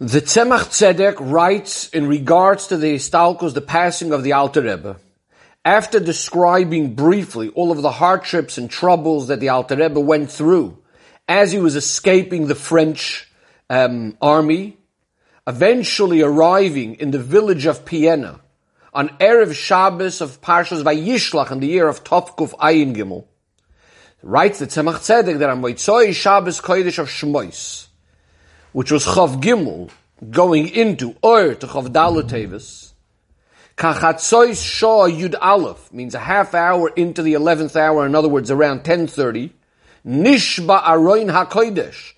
The Tzemach Tzedek writes in regards to the Istalkos, the passing of the Alter Rebbe, after describing briefly all of the hardships and troubles that the Alter Rebbe went through as he was escaping the French um, army, eventually arriving in the village of Piena on Erev Shabbos of Parshas Vayishlach in the year of Tovkuf Ayin Gimel, writes the Tzemach Tzedek that on Moitzoi Shabbos Kodesh of Shmois, which was Chav Gimel, going into Ur to Chav Dalet Tevis, Kachatzois Shah Yud Aleph means a half hour into the eleventh hour, in other words, around 10.30, Nishba Aroin HaKodesh,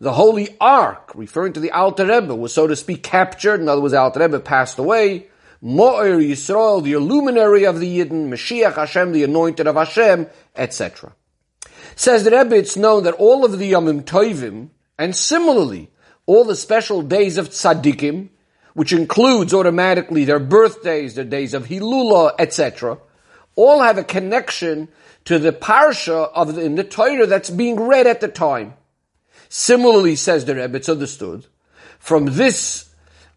the Holy Ark, referring to the Alter Rebbe, was so to speak captured, in other words, Alter Rebbe passed away, Mo'er Yisrael, the illuminary of the Yidden, Mashiach Hashem, the anointed of Hashem, etc. Says the Rebbe, it's known that all of the Yomim Tovim, and similarly, all the special days of tzaddikim, which includes automatically their birthdays, their days of Hilula, etc., all have a connection to the parsha of the, in the Torah that's being read at the time. Similarly, says the Rebbe, it's understood from this.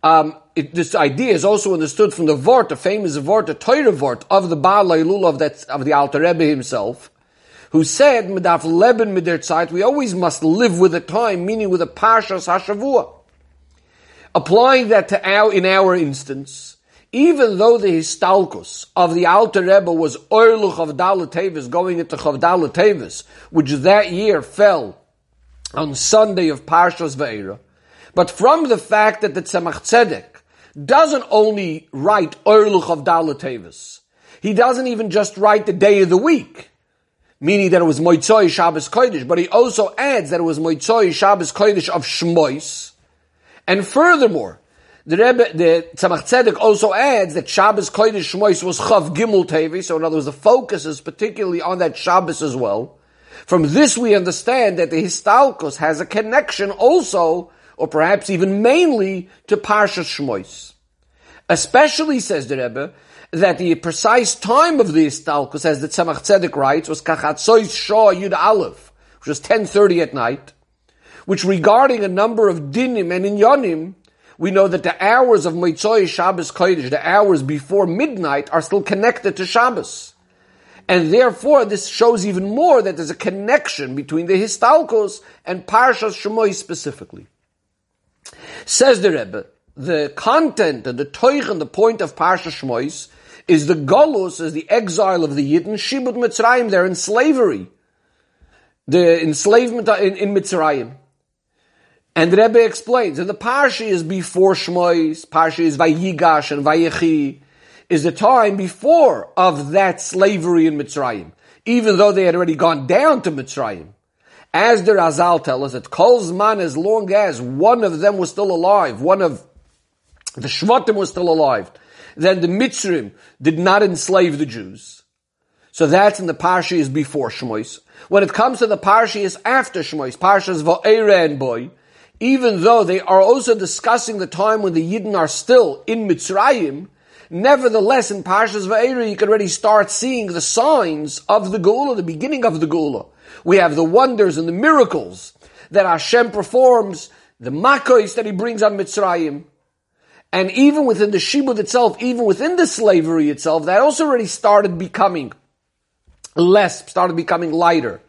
Um, it, this idea is also understood from the Vort, the famous Vort, the Torah Vort of the Baal Hilula of that of the Alter Rebbe himself, who said, "Medaf leben mit der Zeit." We always must live with the time, meaning with the Parshas Hashavua. Applying that to our in our instance, even though the histalkus of the Alter Rebbe was Orluch of Dalat going into Chavdalat Tevis, which that year fell on Sunday of Parshas Ve'era, but from the fact that the Tzemach Tzedek doesn't only write Orluch of Dalat he doesn't even just write the day of the week meaning that it was Moitzoi Shabbos Kodesh, but he also adds that it was Moitzoi Shabbos Kodesh of Shmois. And furthermore, the Rebbe, the Tzemach Tzedek also adds that Shabbos Kodesh Shmois was Chav Gimel Tevi, so in other words, the focus is particularly on that Shabbos as well. From this we understand that the Histalkos has a connection also, or perhaps even mainly, to Parshas Shmois. Especially, says the Rebbe, that the precise time of the Istalkus, as the Tzemach Tzedek writes, was Kachatzois Shah Yud Aleph, which was 10.30 at night, which regarding a number of dinim and inyanim, we know that the hours of Moitzoy Shabbos Kodesh, the hours before midnight, are still connected to Shabbos. And therefore, this shows even more that there's a connection between the Histalkos and Parshas Shemoy specifically. Says the Rebbe, the content and the toich and the point of Parsha Shmois is the Golus, is the exile of the Yidden, Shibut Mitzrayim, they're in slavery. The enslavement uh, in, in Mitzrayim. And the Rebbe explains, and the Parsha is before Shmois, Parsha is Vayigash and Vayechi, is the time before of that slavery in Mitzrayim, even though they had already gone down to Mitzrayim. As the Razal tells us, that Kol zman, as long as one of them was still alive, one of the Shvatim was still alive, then the Mitzrim did not enslave the Jews. So that's in the Parsha is before Shmois. When it comes to the Parsha is after Shmois, Parshas Va'era and Boy, even though they are also discussing the time when the Yidden are still in Mitzrayim, nevertheless in Parshas Va'era you can already start seeing the signs of the Gula, the beginning of the Gula. We have the wonders and the miracles that Hashem performs, the Makkos that He brings on Mitzrayim, and even within the shibud itself, even within the slavery itself, that also already started becoming less, started becoming lighter.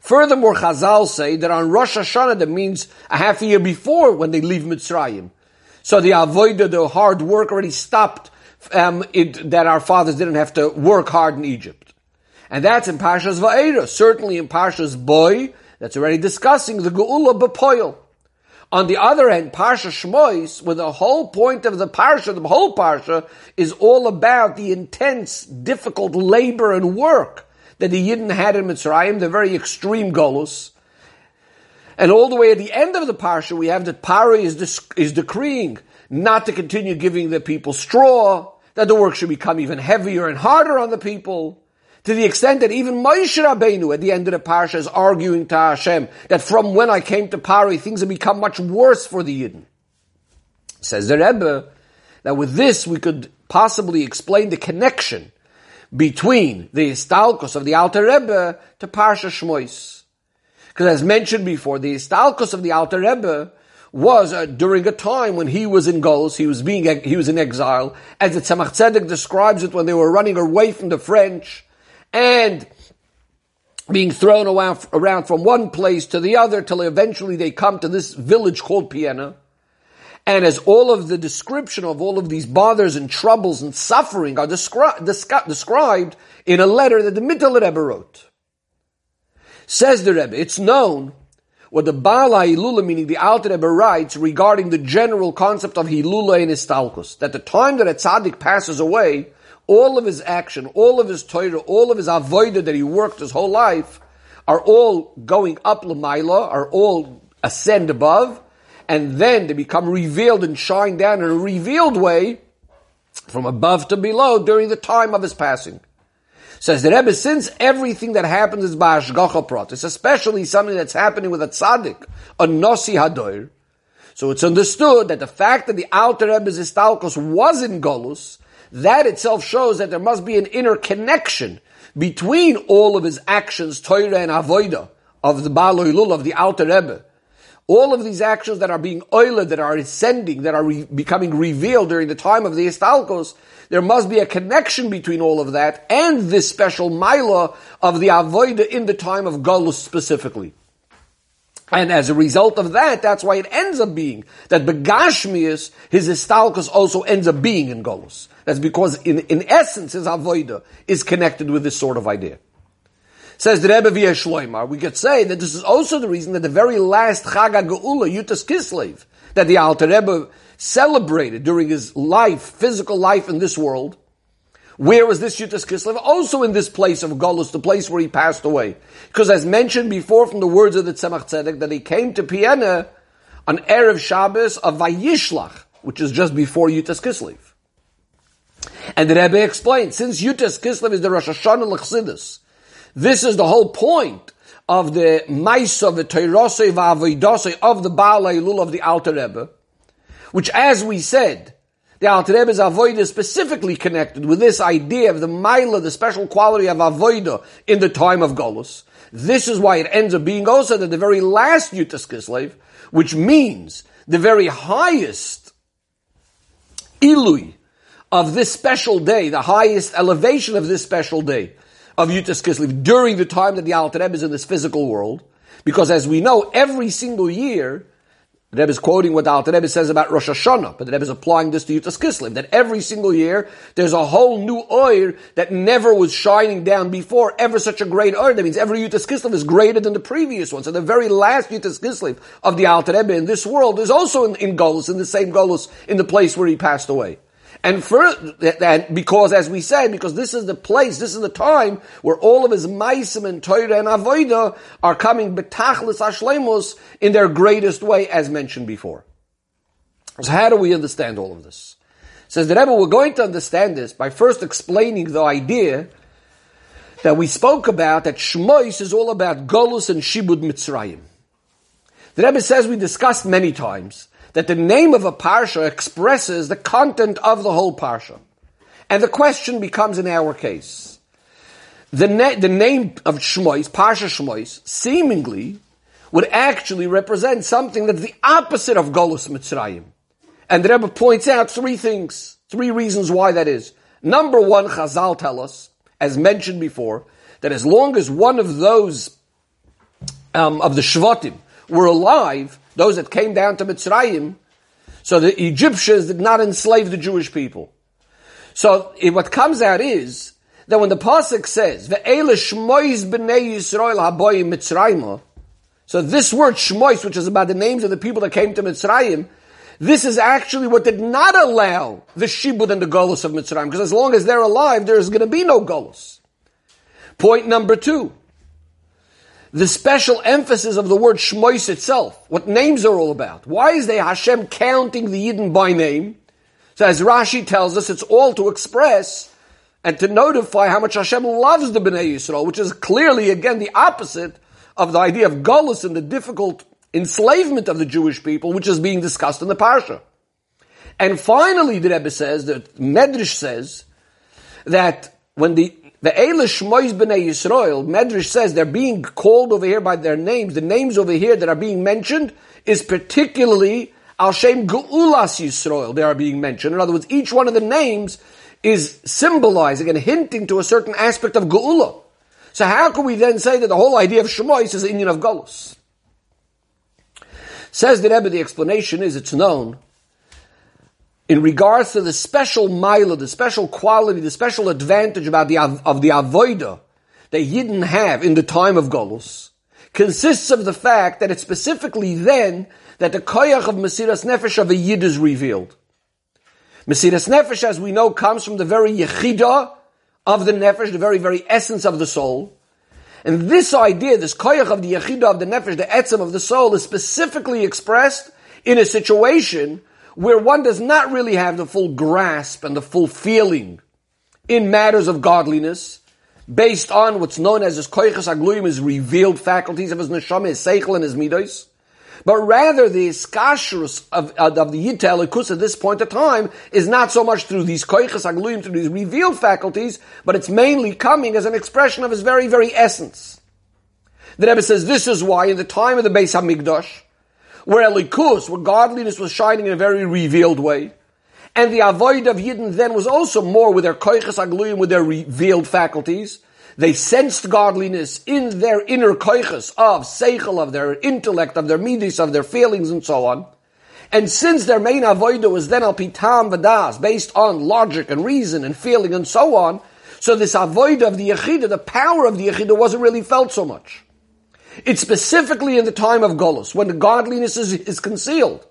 Furthermore, Chazal say that on Rosh Hashanah, that means a half a year before when they leave Mitzrayim. So the avodah, the hard work already stopped, um, it, that our fathers didn't have to work hard in Egypt. And that's in Parshas Va'era. Certainly in Parshas Boy, that's already discussing the Geula B'Poyel. On the other hand, Parsha Shmois, where the whole point of the Parsha, the whole Parsha, is all about the intense, difficult labor and work that the Yidden had in Mitzrayim, the very extreme Golus. And all the way at the end of the Parsha, we have that Pari is, is decreeing not to continue giving the people straw, that the work should become even heavier and harder on the people to the extent that even Moshe Rabbeinu at the end of the parsha is arguing to Hashem that from when I came to Pari, things have become much worse for the Yidden. Says the Rebbe that with this we could possibly explain the connection between the Istalkos of the Alter Rebbe to Parsha Shmois. Because as mentioned before, the Istalkos of the Alter Rebbe was uh, during a time when he was in Golos, he was being he was in exile, as the Tzemach Tzedek describes it when they were running away from the French and being thrown around, from one place to the other till eventually they come to this village called Piena. And as all of the description of all of these bothers and troubles and suffering are descri- descri- described in a letter that the Mittler Rebbe wrote. Says the Rebbe, it's known what the Baal Hilula, meaning the Alter Rebbe writes regarding the general concept of Hilula and Istalkus, that the time that a tzaddik passes away, all of his action, all of his Torah, all of his avodah that he worked his whole life, are all going up Lamaila, are all ascend above, and then they become revealed and shine down in a revealed way from above to below during the time of his passing. Says the Rebbe, since everything that happens is by ba'ashgacha pratis, especially something that's happening with a tzaddik, a nosi hadoir, so it's understood that the fact that the Alter Rebbe's istalkos was in Golus, that itself shows that there must be an inner connection between all of his actions, Torah and Avoida, of the Baal of the Alter Rebbe, all of these actions that are being oiled, that are ascending, that are re- becoming revealed during the time of the Istalkos, there must be a connection between all of that and this special Mila of the Avoida in the time of Galus specifically. And as a result of that, that's why it ends up being that Begashmius, his Istalkos also ends up being in Galus. That's because in, in essence, his Avoida is connected with this sort of idea. Says the Rebbe via Shloimar, we could say that this is also the reason that the very last Chag Geula, Yud Tes Kislev, that the Alter Rebbe celebrated during his life, physical life in this world, where was this Yud Tes Kislev? Also in this place of Golus, the place where he passed away. Because as mentioned before from the words of the Tzemach Tzedek, that he came to Piena on Erev Shabbos of Vayishlach, which is just before Yud Tes Kislev. And the Rebbe explained, since Yud Tes Kislev is the Rosh Hashanah L'chsidus, this is the whole point of the Maisa, the Teirosei, Va'avidosei of the Baal Elul of the Alter Rebbe, which as we said, the Alter Rebbe's Avodah is specifically connected with this idea of the Maila, the special quality of Avodah in the time of Golus. This is why it ends up being also that the very last Yud Tes Kislev, which means the very highest Ilui of this special day, the highest elevation of this special day, of Yud Tes Kislev during the time that the Alter Rebbe is in this physical world, because as we know, every single year, the Rebbe is quoting what the Alter Rebbe says about Rosh Hashanah, but the Rebbe is applying this to Yud Tes Kislev, that every single year, there's a whole new oir that never was shining down before, ever such a great oir. That means every Yud Tes Kislev is greater than the previous one. So the very last Yud Tes Kislev of the Alter Rebbe in this world is also in, in Golus, in the same Golus, in the place where he passed away. And for and because, as we said, because this is the place, this is the time where all of his maisim and Torah and avodah are coming betachlis ashlemus in their greatest way, as mentioned before. So, how do we understand all of this? Says the Rebbe, we're going to understand this by first explaining the idea that we spoke about that Shmois is all about Golus and Shibud Mitzrayim. The Rebbe says we discussed many times that the name of a parsha expresses the content of the whole parsha. And the question becomes in our case, the, na- the name of Shmois, Parsha Shmois, seemingly would actually represent something that's the opposite of Golus Mitzrayim. And the Rebbe points out three things, three reasons why that is. Number one, Chazal tell us, as mentioned before, that as long as one of those um, of the Shvatim were alive, those that came down to Mitzrayim, so the Egyptians did not enslave the Jewish people. So what comes out is that when the pasuk says "Ve'ele shmois b'nei Yisrael haboyim Mitzrayim," so this word shmois, which is about the names of the people that came to Mitzrayim, this is actually what did not allow the shibud and the golus of Mitzrayim, because as long as they're alive, there is going to be no golus. Point number two the special emphasis of the word Shmois itself, what names are all about. Why is Hashem counting the Yidden by name? So as Rashi tells us, it's all to express and to notify how much Hashem loves the Bnei Yisrael, which is clearly, again, the opposite of the idea of Golis and the difficult enslavement of the Jewish people, which is being discussed in the Parsha. And finally, the Rebbe says, that Medrash says, that when the The Eila Shmois B'nai Yisrael, Medrash says they're being called over here by their names. The names over here that are being mentioned is particularly Al Shem Ge'ulas Yisrael. They are being mentioned. In other words, each one of the names is symbolizing and hinting to a certain aspect of Ge'ulah. So how can we then say that the whole idea of Shemois is the inyan of Golus? Says the Rebbe, the explanation is it's known in regards to the special mila, the special quality, the special advantage about the of the avoida that Yidden have in the time of Golus consists of the fact that it's specifically then that the koyach of Mesiras Nefesh of a Yid is revealed. Mesiras Nefesh, as we know, comes from the very yechida of the Nefesh, the very, very essence of the soul. And this idea, this koyach of the yechida of the Nefesh, the etzem of the soul, is specifically expressed in a situation where one does not really have the full grasp and the full feeling in matters of godliness, based on what's known as his koiches agluyim, his revealed faculties of his neshama, his seichel and his midos, but rather the iskashrus of, of, the yitel at this point of time is not so much through these koiches agluyim, through these revealed faculties, but it's mainly coming as an expression of his very, very essence. The Rebbe says this is why in the time of the Beis Hamikdash, where Elokus, where godliness was shining in a very revealed way. And the avoid of Yidden then was also more with their koiches agluyim, with their revealed faculties. They sensed godliness in their inner koiches of seichel, of their intellect, of their midis, of their feelings, and so on. And since their main avoida was then al pitam vadas, based on logic and reason and feeling and so on, so this avoida of the yechida, the power of the yechida, wasn't really felt so much. It's specifically in the time of Golos, when the godliness is, is concealed.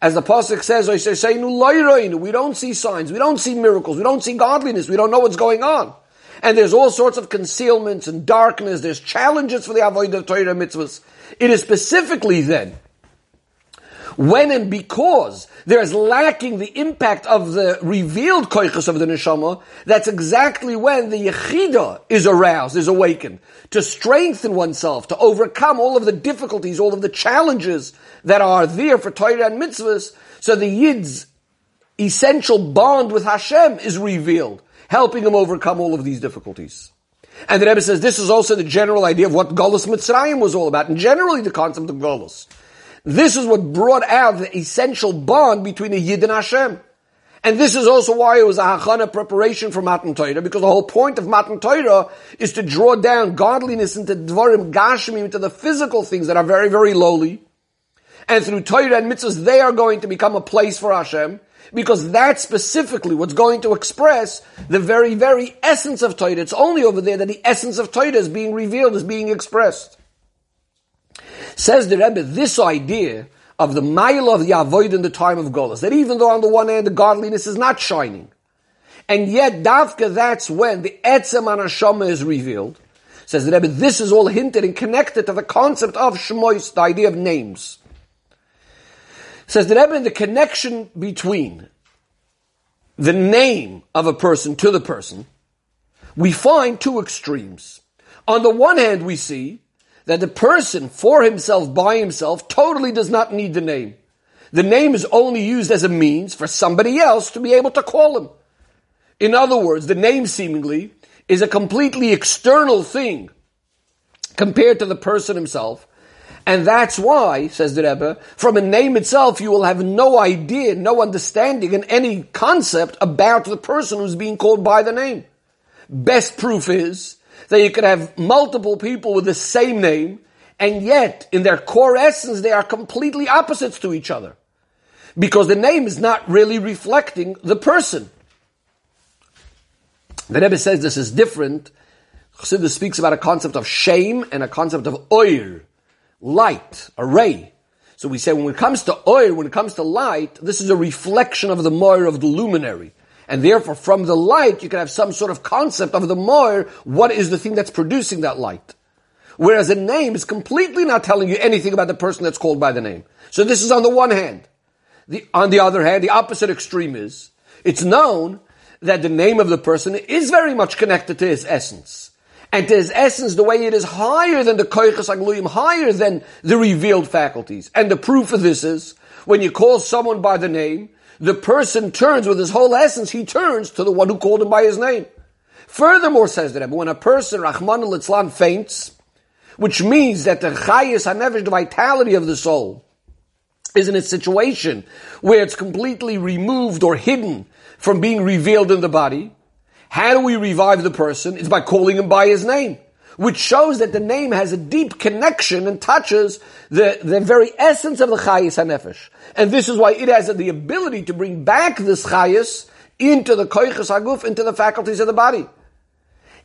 As the Pasuk says, we don't see signs, we don't see miracles, we don't see godliness, we don't know what's going on. And there's all sorts of concealments and darkness, there's challenges for the Avodah Torah mitzvahs. It is specifically then when and because there is lacking the impact of the revealed koiches of the neshama, that's exactly when the yechida is aroused, is awakened, to strengthen oneself, to overcome all of the difficulties, all of the challenges that are there for Torah and mitzvahs, so the yid's essential bond with Hashem is revealed, helping him overcome all of these difficulties. And the Rebbe says this is also the general idea of what Golos Mitzrayim was all about, and generally the concept of Golos. This is what brought out the essential bond between the Yid and Hashem. And this is also why it was a hachana preparation for Matan Torah, because the whole point of Matan Torah is to draw down godliness into dvarim gashmi, into the physical things that are very, very lowly. And through Torah and mitzvahs, they are going to become a place for Hashem, because that's specifically what's going to express the very, very essence of Torah. It's only over there that the essence of Torah is being revealed, is being expressed. Says the Rebbe, this idea of the mile of the avoid in the time of Golas, that even though on the one hand the godliness is not shining, and yet Davka, that's when the Etzem HaNeshama is revealed. Says the Rebbe, this is all hinted and connected to the concept of Shemois, the idea of names. Says the Rebbe, the connection between the name of a person to the person, we find two extremes. On the one hand, we see that the person for himself, by himself, totally does not need the name. The name is only used as a means for somebody else to be able to call him. In other words, the name seemingly is a completely external thing compared to the person himself. And that's why, says the Rebbe, from a name itself, you will have no idea, no understanding, and any concept about the person who's being called by the name. Best proof is that you could have multiple people with the same name, and yet, in their core essence, they are completely opposites to each other. Because the name is not really reflecting the person. The Rebbe says this is different. Chassidus speaks about a concept of shame and a concept of oir, light, a ray. So we say when it comes to oir, when it comes to light, this is a reflection of the moir of the luminary. And therefore, from the light, you can have some sort of concept of the moir, what is the thing that's producing that light. Whereas a name is completely not telling you anything about the person that's called by the name. So this is on the one hand. The, on the other hand, the opposite extreme is, it's known that the name of the person is very much connected to his essence. And to his essence, the way it is higher than the koiches agluyim, higher than the revealed faculties. And the proof of this is, when you call someone by the name, the person turns with his whole essence, he turns to the one who called him by his name. Furthermore, says the Rebbe, when a person, Rahman al faints, which means that the chayis hanefesh, the vitality of the soul, is in a situation where it's completely removed or hidden from being revealed in the body. How do we revive the person? It's by calling him by his name, which shows that the name has a deep connection and touches the, the very essence of the chayis hanefesh. And this is why it has the ability to bring back this chayis into the koiches haguf, into the faculties of the body.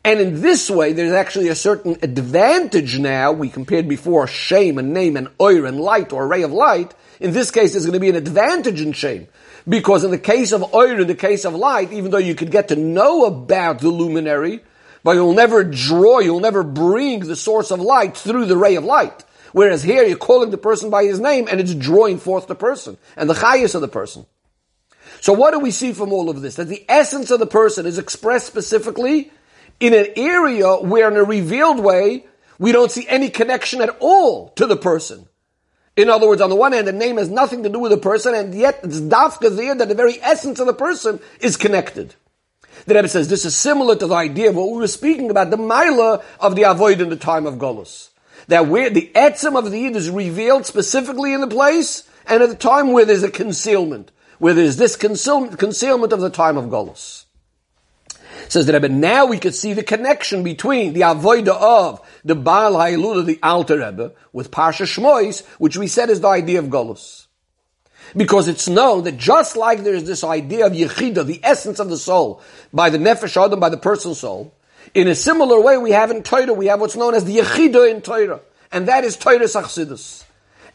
And in this way, there's actually a certain advantage now. We compared before shame and name and oir and light or ray of light. In this case, there's going to be an advantage in shame. Because in the case of oir, in the case of light, even though you could get to know about the luminary, but you'll never draw, you'll never bring the source of light through the ray of light. Whereas here, you're calling the person by his name and it's drawing forth the person and the chayas of the person. So what do we see from all of this? That the essence of the person is expressed specifically in an area where in a revealed way, we don't see any connection at all to the person. In other words, on the one hand, the name has nothing to do with the person, and yet it's dafka there that the very essence of the person is connected. The Rebbe says this is similar to the idea of what we were speaking about, the mila of the avoid in the time of Golos. That where the etzem of the Yid is revealed specifically in the place, and at the time where there's a concealment, where there's this concealment, concealment of the time of Golos. Says the Rebbe, now we could see the connection between the avoida of the Baal Ha'ilula, the Alter Rebbe, with Parsha Shmois, which we said is the idea of Golus. Because it's known that just like there is this idea of Yechida, the essence of the soul, by the Nefesh Adam, by the personal soul, in a similar way we have in Torah, we have what's known as the Yechida in Torah, and that is Toras Chassidus.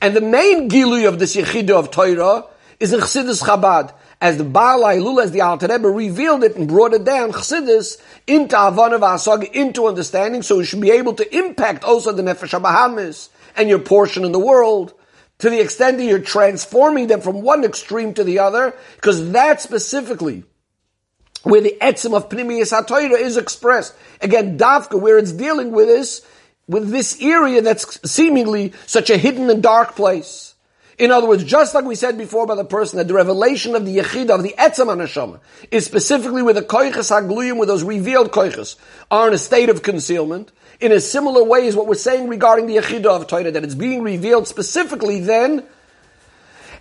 And the main gilui of this Yechida of Torah is in Chassidus Chabad as the Baal Ha'ilula, as the Alter Rebbe revealed it and brought it down, Chassidus, into Havana V'Asag, into understanding, so you should be able to impact also the Nefesh HaBahamis and your portion in the world, to the extent that you're transforming them from one extreme to the other, because that specifically, where the etzim of Pnimiyas HaTorah is expressed. Again, Davka, where it's dealing with this, with this area that's seemingly such a hidden and dark place. In other words, just like we said before by the person, that the revelation of the Yechida, of the Etzem HaNeshama, is specifically with the Koiches HaGluyim, with those revealed Koiches, are in a state of concealment. In a similar way is what we're saying regarding the Yechida of Torah, that it's being revealed specifically then,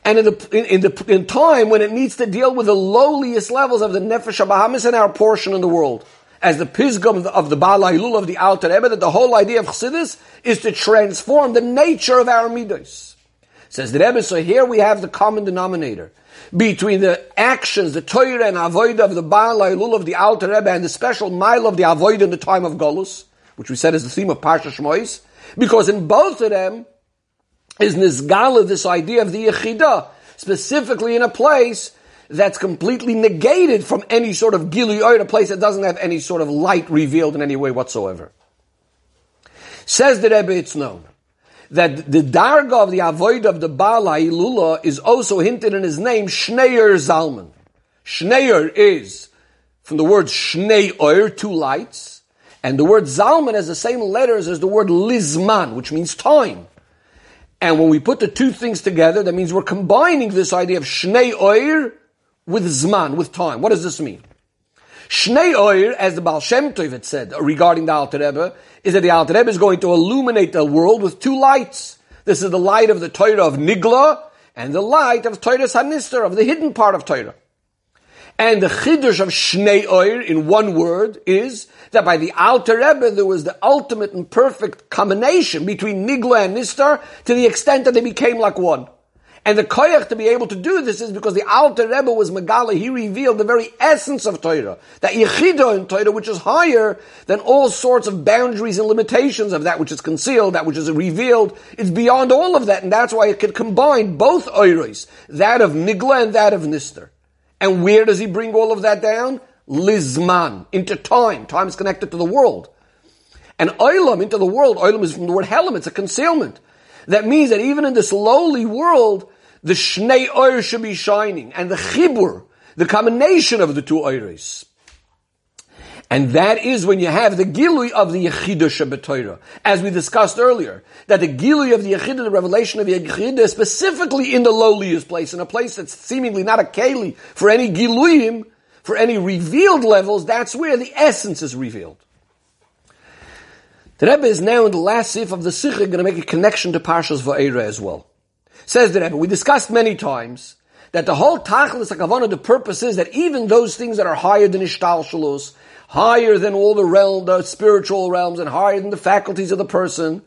and in the, in, in, the, in time when it needs to deal with the lowliest levels of the Nefesh HaBahamis and our portion in the world. As the Pizgam of the Baal Ha'ilul of the Alter Rebbe, that the whole idea of Chassidus is to transform the nature of our Midos. Says the Rebbe, so here we have the common denominator between the actions, the Torah and Avoid of the Baal Ha'ilul of the Alter Rebbe and the special mile of the Avoid in the time of Golus, which we said is the theme of Parsha Shmois, because in both of them is Nizgala, this idea of the Yechidah, specifically in a place that's completely negated from any sort of Gili a place that doesn't have any sort of light revealed in any way whatsoever. Says the Rebbe, it's known that the darga of the avoid of the Baal Ilula is also hinted in his name, Shneur Zalman. Shneur is from the word Shnei two lights, and the word Zalman has the same letters as the word Lizman, which means time. And when we put the two things together, that means we're combining this idea of Shnei Oir with Zman, with time. What does this mean? Shnei Oir, as the Baal Shem Tov had said regarding the Alter Rebbe, is that the Alter Rebbe is going to illuminate the world with two lights. This is the light of the Torah of Nigla and the light of Torah Sanister, of the hidden part of Torah. And the Chiddush of Shnei Oir, in one word, is that by the Alter Rebbe there was the ultimate and perfect combination between Nigla and Nistar to the extent that they became like one. And the koyach to be able to do this is because the Alter Rebbe was Megala, he revealed the very essence of Torah. That Yechidah in Torah, which is higher than all sorts of boundaries and limitations of that which is concealed, that which is revealed. It's beyond all of that, and that's why it could combine both Oiris, that of Nigla and that of Nister. And where does he bring all of that down? Lizman, into time. Time is connected to the world. And Oilam, into the world, Oilam is from the word Helam, it's a concealment. That means that even in this lowly world, the Shnei Oir should be shining, and the Chibur, the combination of the two Oiris. And that is when you have the Gilui of the Yechidah Shabbat as we discussed earlier, that the Gilui of the Yechidah, the revelation of the Yechidah, specifically in the lowliest place, in a place that's seemingly not a Keli for any Giluyim, for any revealed levels, that's where the essence is revealed. The Rebbe is now in the last sif of the sicha going to make a connection to Parshas Va'era as well. Says the Rebbe, we discussed many times that the whole Tachlis HaKavanah, the purpose is that even those things that are higher than Ishtal Shalos, higher than all the realm, the spiritual realms, and higher than the faculties of the person,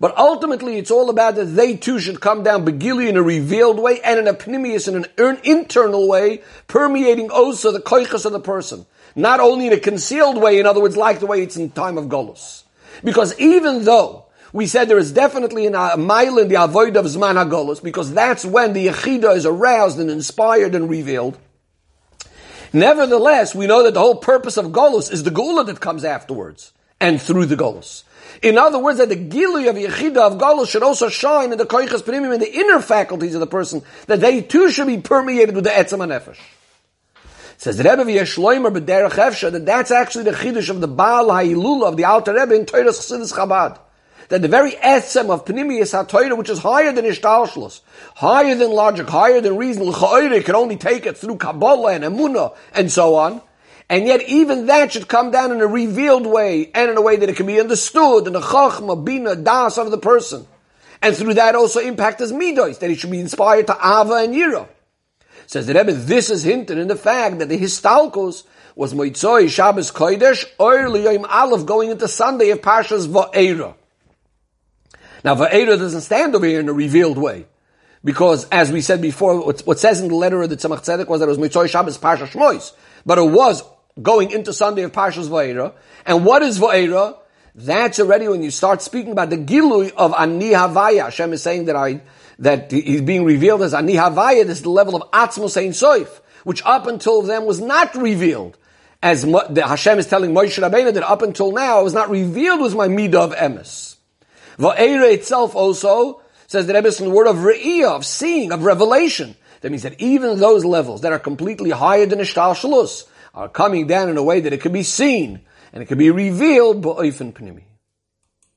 but ultimately, it's all about that they too should come down begili in a revealed way and in a pnimius, in an internal way, permeating also the koichas of the person. Not only in a concealed way, in other words, like the way it's in time of Golos. Because even though we said there is definitely an, a mile in the avoid of Zman HaGolos, because that's when the Yechida is aroused and inspired and revealed. Nevertheless, we know that the whole purpose of Golos is the Gula that comes afterwards and through the Golos. In other words, that the Gili of Yechida of Galus should also shine in the Koichas Pnimim, in the inner faculties of the person, that they too should be permeated with the Etzem HaNefesh. Says the Rebbe Yeshloimer b'derech Efsha, that that's actually the Chiddush of the Baal HaIlula of the Alter Rebbe in Torah Chassidus Chabad. That the very Etzem of Pnimius HaTorah, which is higher than Ishtalshlos, higher than logic, higher than reason, L'cha'oire can only take it through Kabbalah and Emunah, and so on, and yet even that should come down in a revealed way and in a way that it can be understood in the chachma, bina, das of the person. And through that also impact his midos, that he should be inspired to ava and yira. Says the Rebbe, this is hinted in the fact that the histalkos was Moitzoi Shabbos Kodesh, early Yom Aleph going into Sunday of Parshas Va'era. Now Va'era doesn't stand over here in a revealed way. Because, as we said before, what, says in the letter of the Tzemach Tzedek was that it was Moitzoi Shabbos Parsha Shmois. But it was going into Sunday of Parshas Va'era. And what is Va'era? That's already when you start speaking about the Gilui of Ani Havaya. Hashem is saying that I, that he's being revealed as Ani Havaya. This is the level of Atzmos Ein Soif, which up until then was not revealed. As the Hashem is telling Moshe Rabbeinu that up until now it was not revealed was my Midah Emes. Va'era itself also says that Emes in the word of Re'iyah, of seeing, of revelation. That means that even those levels that are completely higher than Ishtal Shalus, are coming down in a way that it can be seen and it can be revealed, but pnimi.